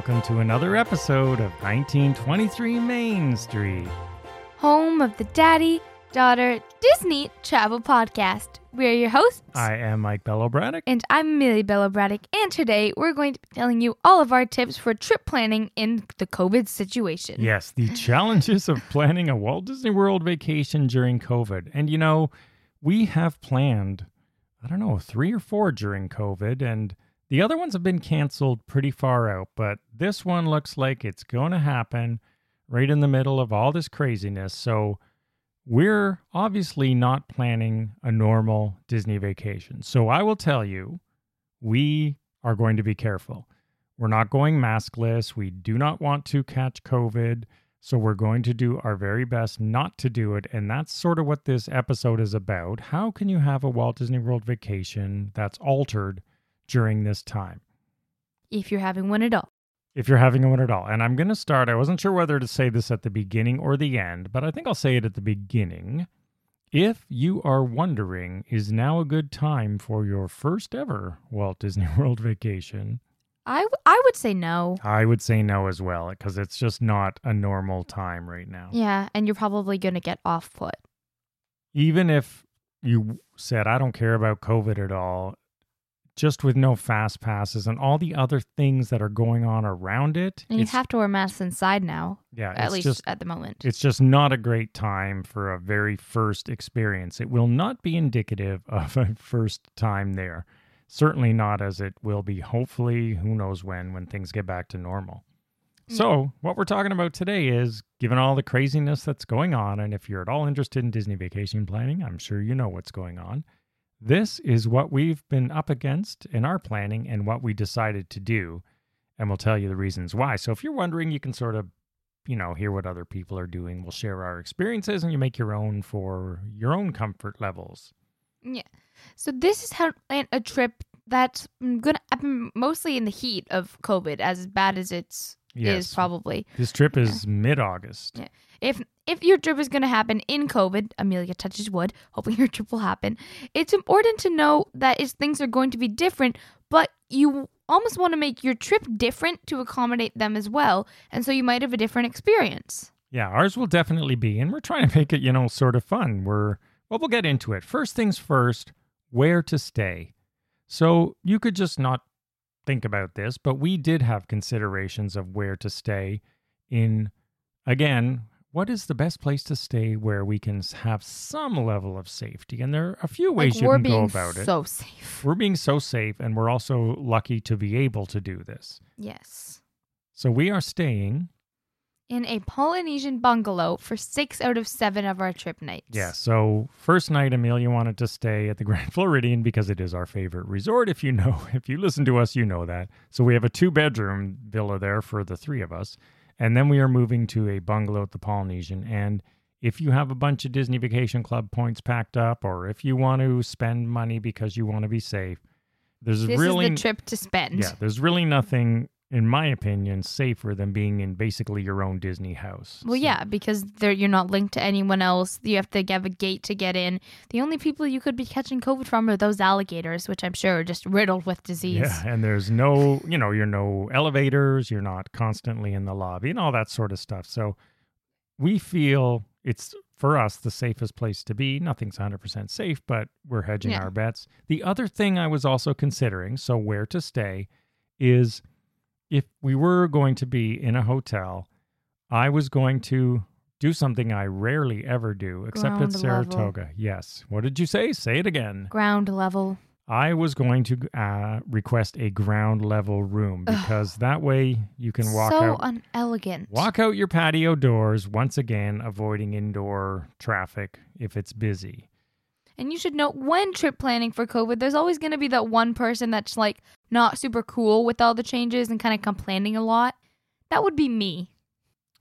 welcome to another episode of 1923 Main Street. home of the Daddy Daughter Disney Travel Podcast. We're your hosts, I am Mike Bello Braddock. and I'm Millie Bella Braddock. And today we're going to be telling you all of our tips for trip planning in the COVID situation. Yes, the challenges of planning a Walt Disney World vacation during COVID. And you know, we have planned, I don't know, three or four during COVID, and the other ones have been canceled pretty far out. But this one looks like it's going to happen right in the middle of all this craziness. So we're obviously not planning a normal Disney vacation. So I will tell you, we are going to be careful. We're not going maskless. We do not want to catch COVID. So we're going to do our very best not to do it. And that's sort of what this episode is about. How can you have a Walt Disney World vacation that's altered during this time? If you're having one at all. If you're having one at all. And I'm going to start. I wasn't sure whether to say this at the beginning or the end, but I think I'll say it at the beginning. If you are wondering, is now a good time for your first ever Walt Disney World vacation? I, w- I would say no. I would say no as well because it's just not a normal time right now. Yeah, and you're probably going to get off put. Even if you said, I don't care about COVID at all, just with no fast passes and all the other things that are going on around it, And you have to wear masks inside now, yeah, at least just at the moment. it's just not a great time for a very first experience. It will not be indicative of a first time there. Certainly not as it will be, hopefully, who knows when, when things get back to normal. Mm. So, what we're talking about today is given all the craziness that's going on, and if you're at all interested in Disney vacation planning, I'm sure you know what's going on. This is what we've been up against in our planning and what we decided to do, and we'll tell you the reasons why. So, if you're wondering, you can sort of you know, hear what other people are doing. We'll share our experiences and you make your own for your own comfort levels. Yeah. So this is how a trip that's mm, going to happen mostly in the heat of COVID, as bad as it's Yes. is probably. This trip is mid August. Yeah. If if your trip is going to happen in COVID, Amelia touches wood, hoping your trip will happen. It's important to know that is things are going to be different, but you almost want to make your trip different to accommodate them as well, and so you might have a different experience. Yeah, ours will definitely be, and we're trying to make it, you know, sort of fun. We're well, we'll get into it. First things first, where to stay. So you could just not think about this, but we did have considerations of where to stay in again, what is the best place to stay where we can have some level of safety? And there are a few ways like you we're can go being about it. so safe. We're being so safe, and we're also lucky to be able to do this. Yes. So we are staying. In a Polynesian bungalow for six out of seven of our trip nights. Yeah. So first night, Amelia wanted to stay at the Grand Floridian because it is our favorite resort. If you know, if you listen to us, you know that. So we have a two bedroom villa there for the three of us, and then we are moving to a bungalow at the Polynesian. And if you have a bunch of Disney Vacation Club points packed up, or if you want to spend money because you want to be safe, there's This really is the trip to spend. Yeah, there's really nothing, in my opinion, safer than being in basically your own Disney house. Well, So- yeah, because you're not linked to anyone else. You have to have a gate to get in. The only people you could be catching COVID from are those alligators, which I'm sure are just riddled with disease. Yeah, and there's no, you know, you're no elevators, you're not constantly in the lobby and all that sort of stuff. So we feel it's for us the safest place to be. Nothing's 100% safe, but we're hedging Yeah. our bets. The other thing I was also considering, so where to stay, is if we were going to be in a hotel, I was going to do something I rarely ever do, except at Ground level. Saratoga. Yes. What did you say? Say it again. Ground level. I was going to uh, request a ground level room because that way you can walk so out unelegant. walk out your patio doors once again avoiding indoor traffic if it's busy. And you should know when trip planning for COVID, there's always going to be that one person that's like not super cool with all the changes and kind of complaining a lot. That would be me.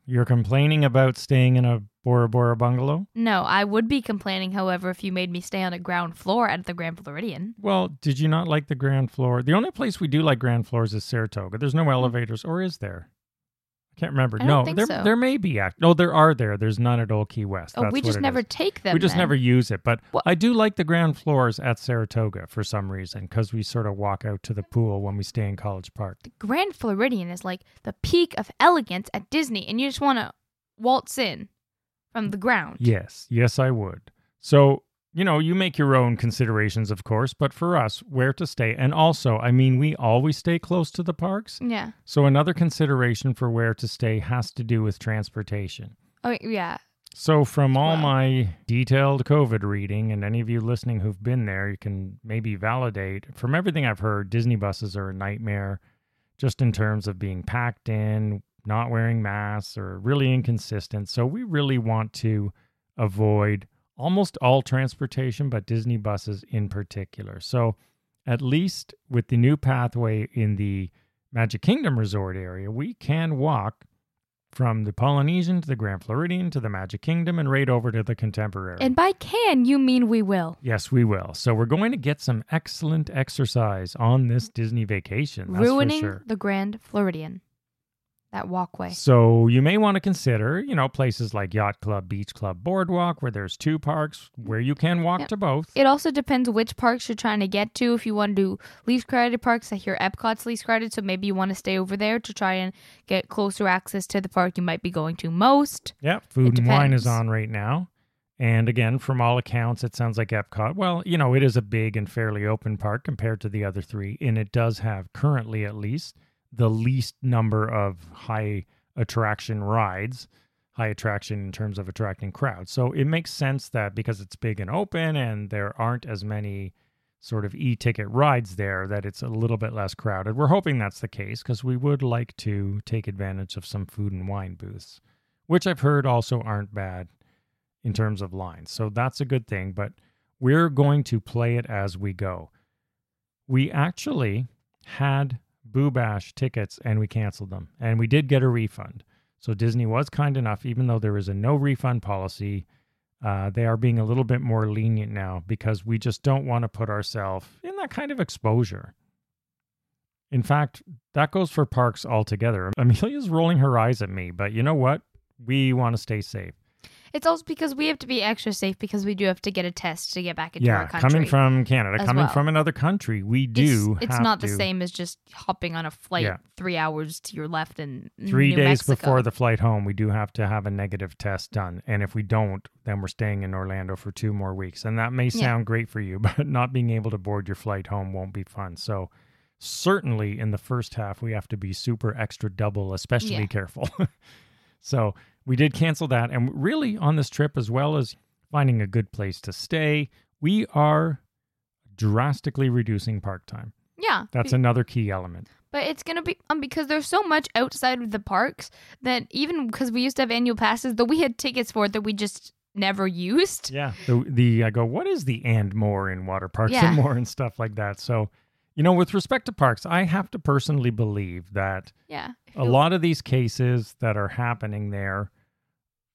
You're complaining about staying in a Bora Bora bungalow? No, I would be complaining, however, if you made me stay on a ground floor at the Grand Floridian. Well, did you not like the ground floor? The only place we do like ground floors is Saratoga. There's no elevators, or is there? I can't remember. No, there so. there may be. Act- no, there are there. There's none at Old Key West. Oh, That's we just never is. take them. we just then. never use it. But Well- I do like the ground floors at Saratoga for some reason because we sort of walk out to the pool when we stay in Congress Park. The Grand Floridian is like the peak of elegance at Disney, and you just want to waltz in from the ground. Yes, yes, I would. So, you know, you make your own considerations, of course, but for us, where to stay. And also, I mean, we always stay close to the parks. Yeah. So, another consideration for where to stay has to do with transportation. Oh, yeah. So, from all Wow. my detailed COVID reading, and any of you listening who've been there, you can maybe validate from everything I've heard, Disney buses are a nightmare just in terms of being packed in, not wearing masks, or really inconsistent. So, we really want to avoid almost all transportation, but Disney buses in particular. So, at least with the new pathway in the Magic Kingdom Resort area, we can walk from the Polynesian to the Grand Floridian to the Magic Kingdom and right over to the Contemporary. And by can, you mean we will. yes, we will. So we're going to get some excellent exercise on this Disney vacation. That's Ruining for sure. the Grand Floridian. That walkway. So you may want to consider, you know, places like Yacht Club, Beach Club, Boardwalk, where there's two parks where you can walk Yep. to both. It also depends which parks you're trying to get to. If you want to do least crowded parks, I hear Epcot's least crowded, so maybe you want to stay over there to try and get closer access to the park you might be going to most. Yeah, food and wine is on right now. And again, from all accounts, it sounds like Epcot. Well, you know, it is a big and fairly open park compared to the other three, and it does have currently at least the least number of high attraction rides, high attraction in terms of attracting crowds. So it makes sense that because it's big and open and there aren't as many sort of e-ticket rides there that it's a little bit less crowded. We're hoping that's the case because we would like to take advantage of some food and wine booths, which I've heard also aren't bad in terms of lines. So that's a good thing, but we're going to play it as we go. We actually had Boo Bash tickets and we canceled them, and we did get a refund. So Disney was kind enough, even though there is a no refund policy. Uh, they are being a little bit more lenient now because we just don't want to put ourselves in that kind of exposure. In fact, that goes for parks altogether. Amelia's rolling her eyes at me, but you know what? We want to stay safe. It's also because we have to be extra safe because we do have to get a test to get back into yeah, our country. coming from Canada, coming well. from another country, we do. it's have not the same as just hopping on a flight Yeah. three hours to your left and Three New days Mexico. before the flight home, we do have to have a negative test done. And if we don't, then we're staying in Orlando for two more weeks. And that may sound great for you, but not being able to board your flight home won't be fun. So, certainly in the first half, we have to be super extra double, especially Yeah. careful. so, we did cancel that. And really, on this trip, as well as finding a good place to stay, we are drastically reducing park time. Yeah, That's be- another key element. but it's gonna be um, because there's so much outside of the parks that even because we used to have annual passes, that we had tickets for it that we just never used. Yeah. The the I go, what is the and more in water parks Yeah. and more and stuff like that. So, you know, with respect to parks, I have to personally believe that Yeah, a lot of these cases that are happening there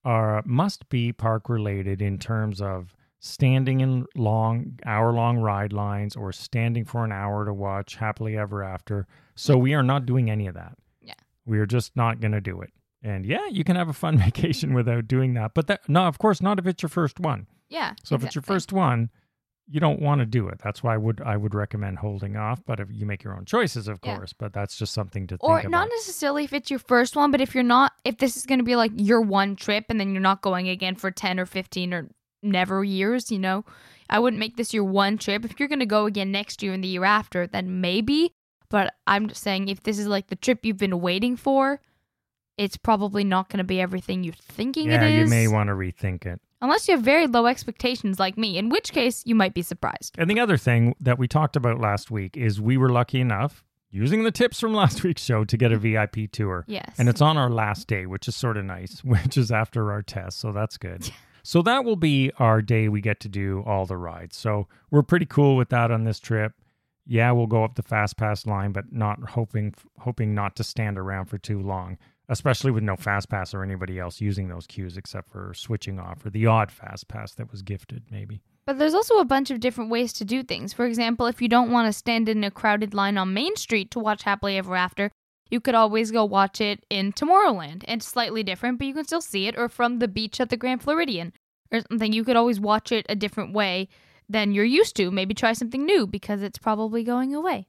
are must be park related in terms of standing in long hour long ride lines or standing for an hour to watch happily ever after. So we are not doing any of that. Yeah. We are just not going to do it. And yeah, you can have a fun vacation without doing that. But that no, of course not if it's your first one. yeah. So if it's your first one, you don't want to do it. That's why I would I would recommend holding off. But if you make your own choices, of Yeah. course. But that's just something to or think not about. necessarily if it's your first one, but if you're not, if this is going to be like your one trip and then you're not going again for 10 or 15 or never years, you know, I wouldn't make this your one trip. If you're going to go again next year and the year after, then maybe. But I'm just saying, if this is like the trip you've been waiting for, it's probably not going to be everything you're thinking yeah, it is. you may want to rethink it. Unless you have very low expectations like me, in which case you might be surprised. And the other thing that we talked about last week is we were lucky enough using the tips from last week's show to get a VIP tour. Yes. And it's on our last day, which is sort of nice, which is after our test. So that's good. so that will be our day we get to do all the rides. So we're pretty cool with that on this trip. Yeah, we'll go up the fast pass line, but not hoping hoping not to stand around for too long, especially with no fast pass or anybody else using those queues except for switching off or the odd fast pass that was gifted maybe. But there's also a bunch of different ways to do things. For example, if you don't want to stand in a crowded line on Main Street to watch Happily Ever After, You could always go watch it in Tomorrowland. It's slightly different, but you can still see it, or from the beach at the Grand Floridian or something. You could always watch it a different way than you're used to. Maybe try something new because it's probably going away.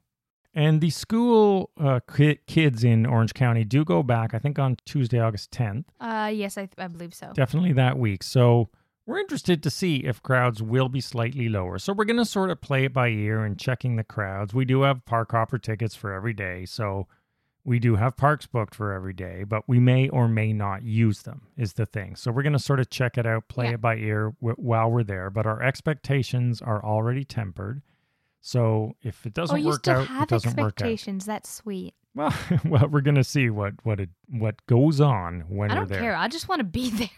And the school uh, ki- kids in Orange County do go back, I think, on Tuesday, August 10th. Uh, yes, I, I believe so. Definitely that week. So we're interested to see if crowds will be slightly lower. So we're going to sort of play it by ear and checking the crowds. We do have park hopper tickets for every day. So we do have parks booked for every day, but we may or may not use them, is the thing. So we're going to sort of check it out, play Yeah. it by ear w- while we're there. But our expectations are already tempered. So if it doesn't oh, work out, it doesn't work out. expectations. That's sweet. Well, well, we're gonna see what what it what goes on when I don't there. care. I just want to be there.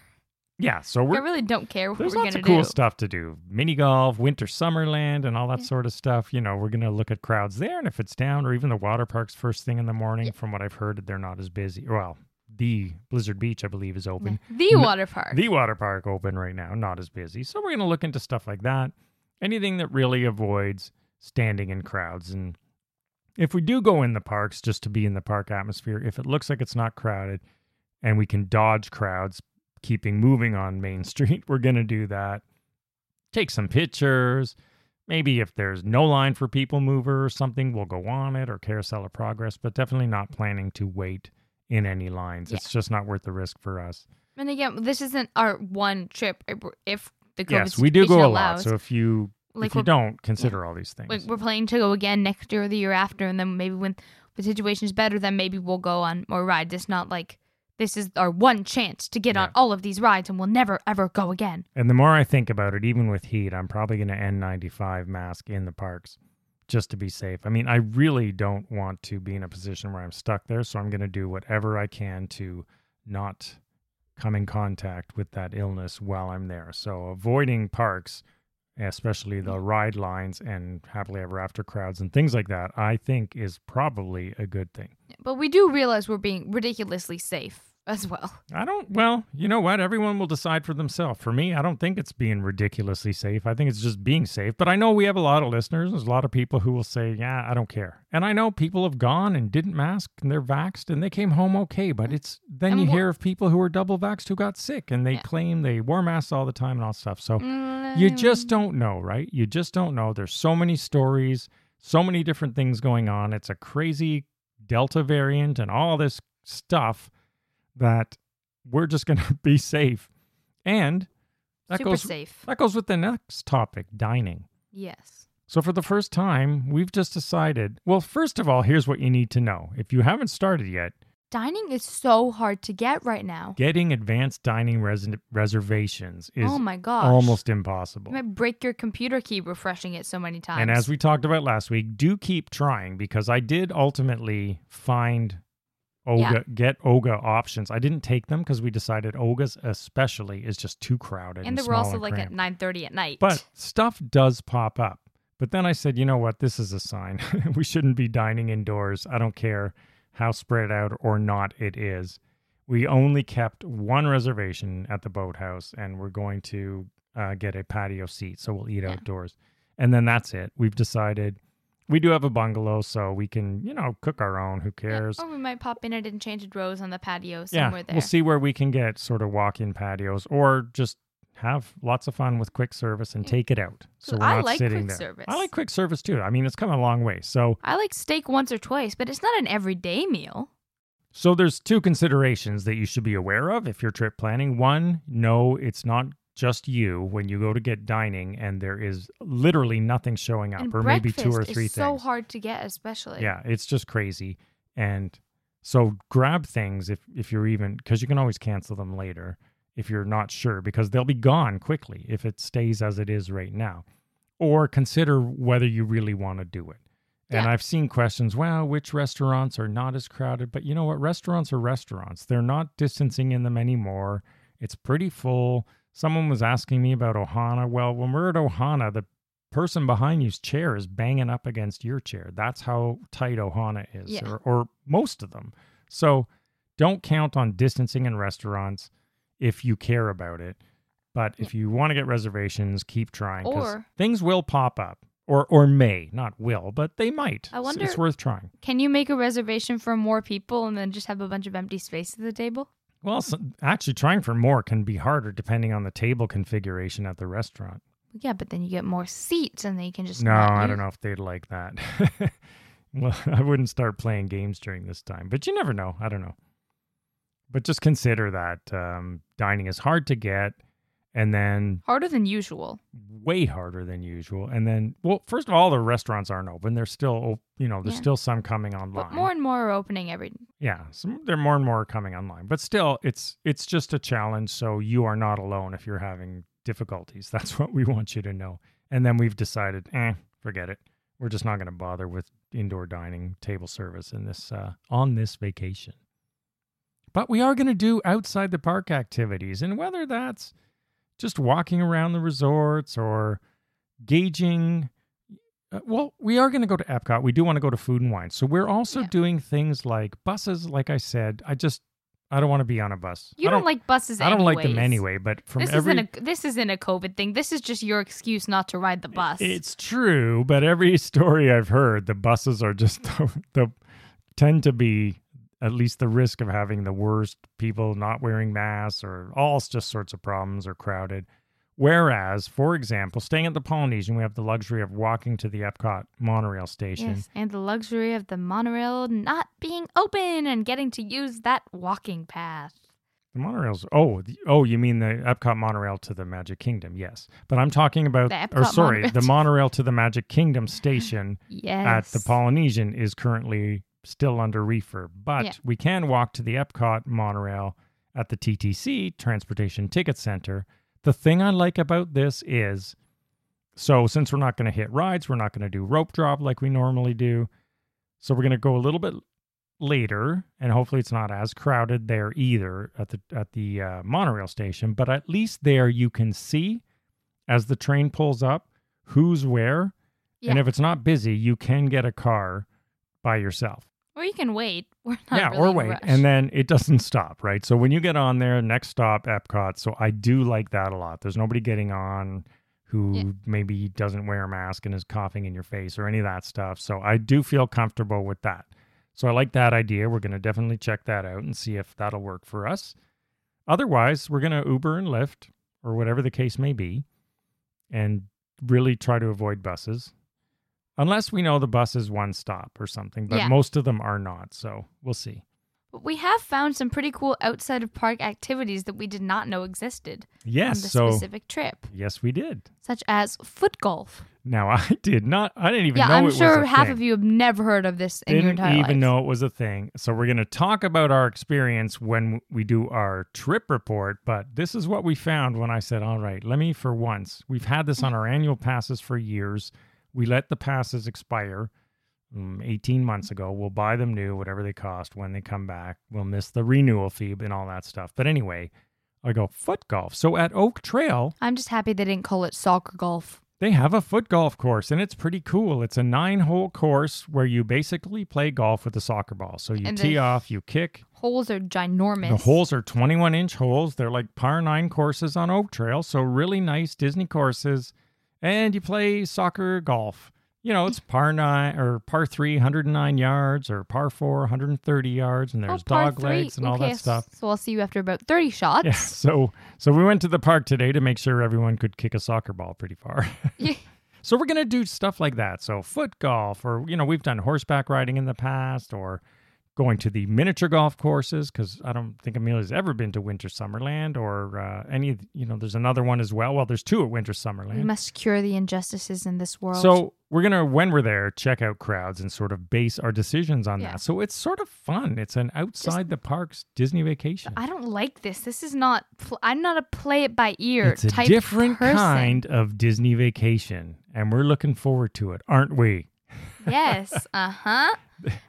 Yeah, so we're I really don't care what there's we're lots gonna of cool do. stuff to do. Mini golf, winter summerland, and all that Yeah. sort of stuff. You know, we're gonna look at crowds there, and if it's down, or even the water parks first thing in the morning. Yeah. From what I've heard, they're not as busy. Well, the Blizzard Beach, I believe, is open. The water park. The water park open right now, not as busy. So we're gonna look into stuff like that. Anything that really avoids standing in crowds and if we do go in the parks just to be in the park atmosphere, if it looks like it's not crowded and we can dodge crowds keeping moving on Main Street, we're going to do that. Take some pictures. Maybe if there's no line for people mover or something, we'll go on it or carousel of progress, but definitely not planning to wait in any lines. Yeah. It's just not worth the risk for us. and again, this isn't our one trip. If the COVID yes, we do go situation a lot. So if you like if you don't consider all these things, like we're planning to go again next year or the year after, and then maybe when the situation is better, then maybe we'll go on more rides. It's not like this is our one chance to get on all of these rides, and we'll never ever go again. And the more I think about it, even with heat, I'm probably going to N95 mask in the parks just to be safe. I mean, I really don't want to be in a position where I'm stuck there, so I'm going to do whatever I can to not come in contact with that illness while I'm there. So avoiding parks, especially the mm-hmm. ride lines and happily ever after crowds and things like that, I think is probably a good thing. But we do realize we're being ridiculously safe as well. I don't. Well, you know what? Everyone will decide for themselves. For me, I don't think it's being ridiculously safe. I think it's just being safe. But I know we have a lot of listeners. There's a lot of people who will say, "Yeah, I don't care." And I know people have gone and didn't mask and they're vaxxed and they came home okay. But it's then And you wha- hear of people who are double vaxxed who got sick and they Yeah. claim they wore masks all the time and all stuff. So you mm, just um, don't know, right? You just don't know. There's so many stories, so many different things going on. It's a crazy Delta variant and all this stuff that we're just going to be safe. And that super goes safe. that goes with the next topic, dining. Yes. So for the first time, we've just decided, well, first of all, here's what you need to know. If you haven't started yet, Dining is so hard to get right now. getting advanced dining res- reservations is oh my gosh. almost impossible. You might break your computer key refreshing it so many times. And as we talked about last week, do keep trying because I did ultimately find Oga Yeah. get Oga options. I didn't take them because we decided Oga's especially is just too crowded. and And, they were also like at cramped. nine thirty at night. But stuff does pop up. But then I said, you know what? This is a sign. we shouldn't be dining indoors. I don't care how spread out or not it is. We only kept one reservation at the boathouse, and we're going to uh, get a patio seat. So we'll eat Yeah. outdoors. And then that's it. We've decided we do have a bungalow, so we can, you know, cook our own. Who Yeah, cares? Or we might pop in at Enchanted Rose on the patio yeah, somewhere there. we'll see where we can get sort of walk-in patios, or just have lots of fun with quick service and take it out. So we're I not like sitting quick there. service. I like quick service too. I mean, it's come a long way. So, I like steak once or twice, but it's not an everyday meal. so there's two considerations that you should be aware of if you're trip planning. One, no, it's not just you when you go to get dining and there is literally nothing showing up, and or maybe two or three is so things. hard to get, especially. Yeah, it's just crazy. And so grab things if if you're even because you can always cancel them later if you're not sure because they'll be gone quickly if it stays as it is right now. Or consider whether you really want to do it. And Yeah. I've seen questions, well, which restaurants are not as crowded? But you know what? Restaurants are restaurants. They're not distancing in them anymore. It's pretty full. Someone was asking me about Ohana. Well, when we're at Ohana, the person behind you's chair is banging up against your chair. That's how tight Ohana is, Yeah. or, or most of them. So don't count on distancing in restaurants if you care about it. But if you want to get reservations, keep trying because things will pop up. or or may, not will, but they might. I It's- wonder- It's, worth trying. Can you make a reservation for more people and then just have a bunch of empty space at the table? Well, so, actually, trying for more can be harder depending on the table configuration at the restaurant. Yeah, but then you get more seats and then you can just No, I don't know if they'd like that. well, I wouldn't start playing games during this time, but you never know. I don't know. But just consider that um, dining is hard to get, and then Harder than usual. way harder than usual. And then, well, first of all, the restaurants aren't open. There's still, you know, there's Yeah. still some coming online. But more and more are opening every Yeah, some there are more and more coming online, but still, it's it's just a challenge. So you are not alone if you're having difficulties. That's what we want you to know. And then we've decided, eh, forget it. We're just not going to bother with indoor dining table service in this uh, on this vacation. But we are going to do outside the park activities, and whether that's just walking around the resorts or gauging uh, well, we are going to go to Epcot. We do want to go to Food and Wine. So we're also Yeah. doing things like buses. Like I said, I just I don't want to be on a bus. You I don't, like buses I don't like them anyway. But from This every isn't a this isn't a COVID thing. This is just your excuse not to ride the bus. it's true. But every story I've heard, the buses are just the, the tend to be at least the risk of having the worst people not wearing masks or all just sorts of problems or crowded. Whereas, for example, staying at the Polynesian, we have the luxury of walking to the Epcot monorail station. yes, and the luxury of the monorail not being open and getting to use that walking path. The monorails. Oh, the, oh, you mean the Epcot monorail to the Magic Kingdom? Yes, but I'm talking about. The Epcot or sorry, monorail the monorail to the Magic Kingdom station Yes. at the Polynesian is currently still under refurb, but Yeah. we can walk to the Epcot monorail at the TTC Transportation Ticket Center. The thing I like about this is, so since we're not going to hit rides, we're not going to do rope drop like we normally do. So we're going to go a little bit later, and hopefully it's not as crowded there either at the at the uh, monorail station. But at least there you can see as the train pulls up who's where, and if it's not busy, you can get a car by yourself. Or you can wait. We're not yeah, really or wait, and then it doesn't stop, right? So when you get on there, next stop Epcot. So I do like that a lot. There's nobody getting on who Yeah. maybe doesn't wear a mask and is coughing in your face or any of that stuff. So I do feel comfortable with that. So I like that idea. We're going to definitely check that out and see if that'll work for us. Otherwise, we're going to Uber and Lyft or whatever the case may be and really try to avoid buses. Unless we know the bus is one stop or something, but Yeah. most of them are not. So we'll see. But we have found some pretty cool outside of park activities that we did not know existed on Yes. this So, specific trip, yes, we did. such as foot golf. Now, I did not, I didn't even yeah, know I'm it sure was a half thing. of you have never heard of this in your didn't even life. know it was a thing. So we're going to talk about our experience when we do our trip report. But this is what we found when I said, "All right, let me for once." We've had this on mm-hmm. our annual passes for years. We let the passes expire. um, 18 months ago. We'll buy them new, whatever they cost when they come back. We'll miss the renewal fee and all that stuff. But anyway, I go foot golf. So at Oak Trail, I'm just happy they didn't call it soccer golf. they have a foot golf course and it's pretty cool. It's a nine hole course where you basically play golf with a soccer ball. So you And tee off, you kick. Holes are ginormous. The holes are 21 inch holes. They're like par nine courses on Oak Trail. So really nice Disney courses. And you play soccer golf. You know, it's par nine or par three, 109 yards, or par four, 130 yards, and Oh, there's par dog three. legs and all that stuff. So I'll see you after about 30 shots. Yeah. So so we went to the park today to make sure everyone could kick a soccer ball pretty far. Yeah. So we're gonna do stuff like that. So foot golf, or you know, we've done horseback riding in the past, or going to the miniature golf courses because I don't think Amelia's ever been to Winter Summerland or uh, any. You know, there's another one as well. Well, there's two at Winter Summerland. We must cure the injustices in this world. So we're gonna, when we're there, check out crowds and sort of base our decisions on Yeah. that. So it's sort of fun. It's an outside the parks Disney vacation. I don't like this. This is not. Pl- I'm not a play it by ear It's a different person. kind of Disney vacation, and we're looking forward to it, aren't we? Yes. Uh huh.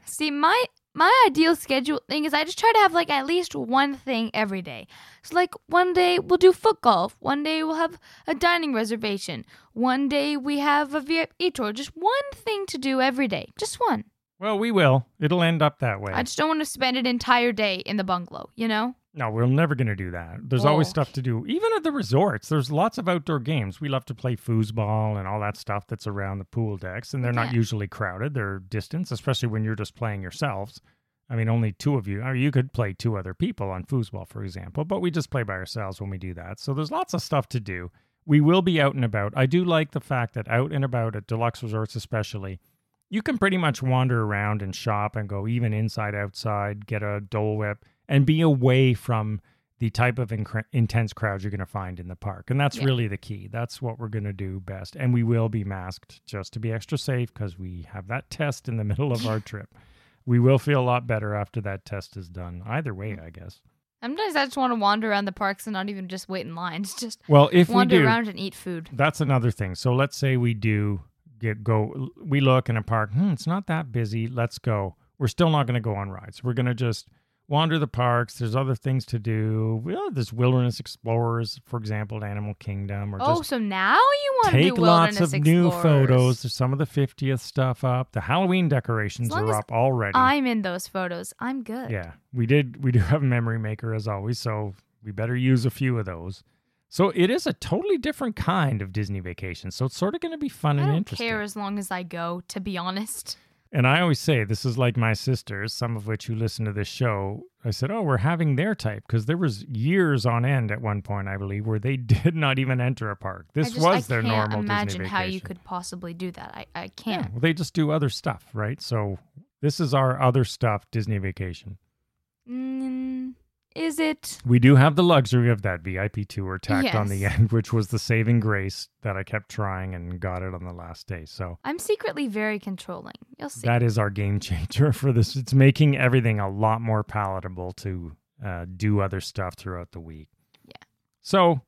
See, my my ideal schedule thing is I just try to have like at least one thing every day. So like one day we'll do foot golf. One day we'll have a dining reservation. One day we have a VIP tour. Just one thing to do every day. Just one. Well, we will. It'll end up that way. I just don't want to spend an entire day in the bungalow. You know. No, we're never going to do that. There's always Oh. stuff to do. Even at the resorts, there's lots of outdoor games. We love to play foosball and all that stuff that's around the pool decks, and they're not usually crowded. They're distance, especially when you're just playing yourselves. I mean, only two of you, or you could play two other people on foosball, for example, but we just play by ourselves when we do that. So there's lots of stuff to do. We will be out and about. I do like the fact that out and about at deluxe resorts, especially, you can pretty much wander around and shop and go even inside, outside, get a Dole Whip, and be away from the type of incre- intense crowds you're going to find in the park. And that's Yeah. really the key. That's what we're going to do best. And we will be masked just to be extra safe because we have that test in the middle of our trip. We will feel a lot better after that test is done. Either way, I guess. Sometimes I just want to wander around the parks and not even just wait in lines. Just Well, if we wander do, around and eat food. that's another thing. So let's say we do get go. We look in a park. Hmm, it's not that busy. Let's go. We're still not going to go on rides. We're going to just wander the parks. There's other things to do. Well, there's wilderness explorers, for example, at Animal Kingdom, or Oh, so now you want to take lots of new photos. There's some of the 50th stuff up. The Halloween decorations are up already. I'm in those photos. I'm good. Yeah, we did. We do have a memory maker as always, so we better use a few of those. So it is a totally different kind of Disney vacation. So it's sort of going to be fun I and don't interesting. care as long as I go, to be honest. And I always say this is like my sisters, some of which who listen to this show. I said, "Oh, we're having their type because there was years on end at one point, I believe, where they did not even enter a park. This I just, was I their can't normal imagine how you could possibly do that. I, I can't. well, they just do other stuff, right? So this is our other stuff Disney vacation. Mm, is it? We do have the luxury of that VIP tour tacked on the end, which was the saving grace that I kept trying and got it on the last day. So I'm secretly very controlling. You'll see. that is our game changer for this. It's making everything a lot more palatable to uh, do other stuff throughout the week. Yeah. So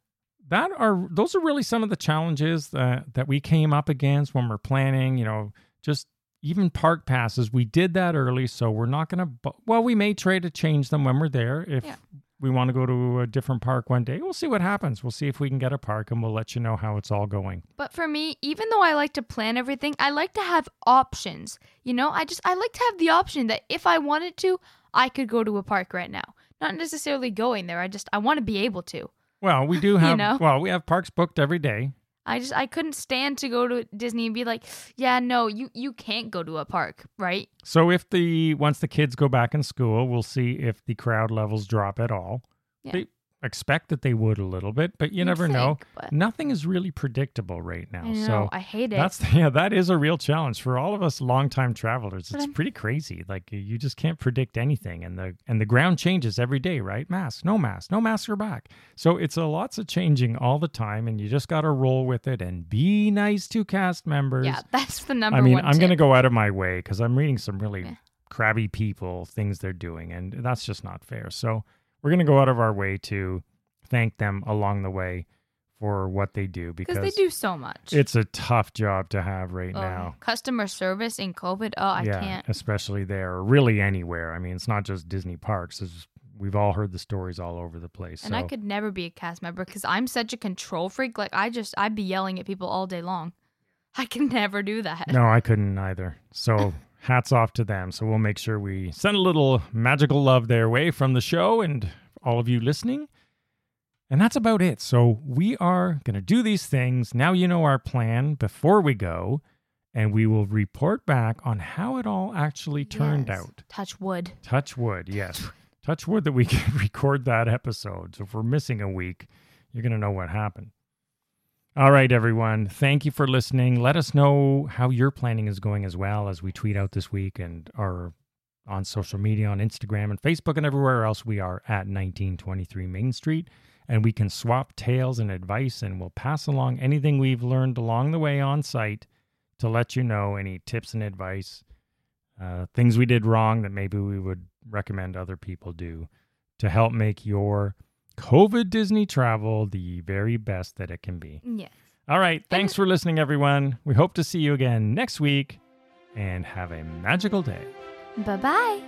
that are those are really some of the challenges that that we came up against when we're planning. You know, just even park passes. We did that early, so we're not going to. Bu- well, we may try to change them when we're there if. Yeah. We want to go to a different park one day. We'll see what happens. We'll see if we can get a park and we'll let you know how it's all going. But for me, even though I like to plan everything, I like to have options. You know, I just I like to have the option that if I wanted to, I could go to a park right now. Not necessarily going there. I just I want to be able to. Well, we do have know? well, we have parks booked every day. I just I couldn't stand to go to Disney and be like, "Yeah, no, you you can't go to a park, right?" So if the once the kids go back in school, we'll see if the crowd levels drop at all. Yeah. They expect that they would a little bit, but you You'd never know. think, but Nothing is really predictable right now. I know, so I hate it. that's yeah, that is a real challenge for all of us longtime travelers. But It's I'm- pretty crazy. Like you just can't predict anything, and the and the ground changes every day, right? Mask, no mask, no mask are back. So it's a lots of changing all the time, and you just got to roll with it and be nice to cast members. yeah, that's the number I mean. I'm going to go out of my way because I'm reading some really Yeah. crabby people, things they're doing, and that's just not fair. So we're going to go out of our way to thank them along the way for what they do because they do so much. it's a tough job to have right Oh, now. customer service in COVID. Oh, I yeah, can't. especially there, or really anywhere. I mean, it's not just Disney parks. It's, we've all heard the stories all over the place. And so. I could never be a cast member because I'm such a control freak. Like I just I'd be yelling at people all day long. I can never do that. No, I couldn't either. So hats off to them. So we'll make sure we send a little magical love their way from the show and all of you listening. And that's about it. So we are going to do these things. Now you know our plan before we go, and we will report back on how it all actually turned Yes. out. Touch wood. Touch wood, yes. Touch wood that we can record that episode. So if we're missing a week, you're going to know what happened. All right, everyone. Thank you for listening. Let us know how your planning is going as well as we tweet out this week and are on social media on Instagram and Facebook and everywhere else. We are at 1923 Main Street and we can swap tales and advice and we'll pass along anything we've learned along the way on site to let you know any tips and advice, uh, things we did wrong that maybe we would recommend other people do to help make your COVID Disney travel the very best that it can be. Yes. All right. Thanks for listening, everyone. We hope to see you again next week and have a magical day. Bye bye.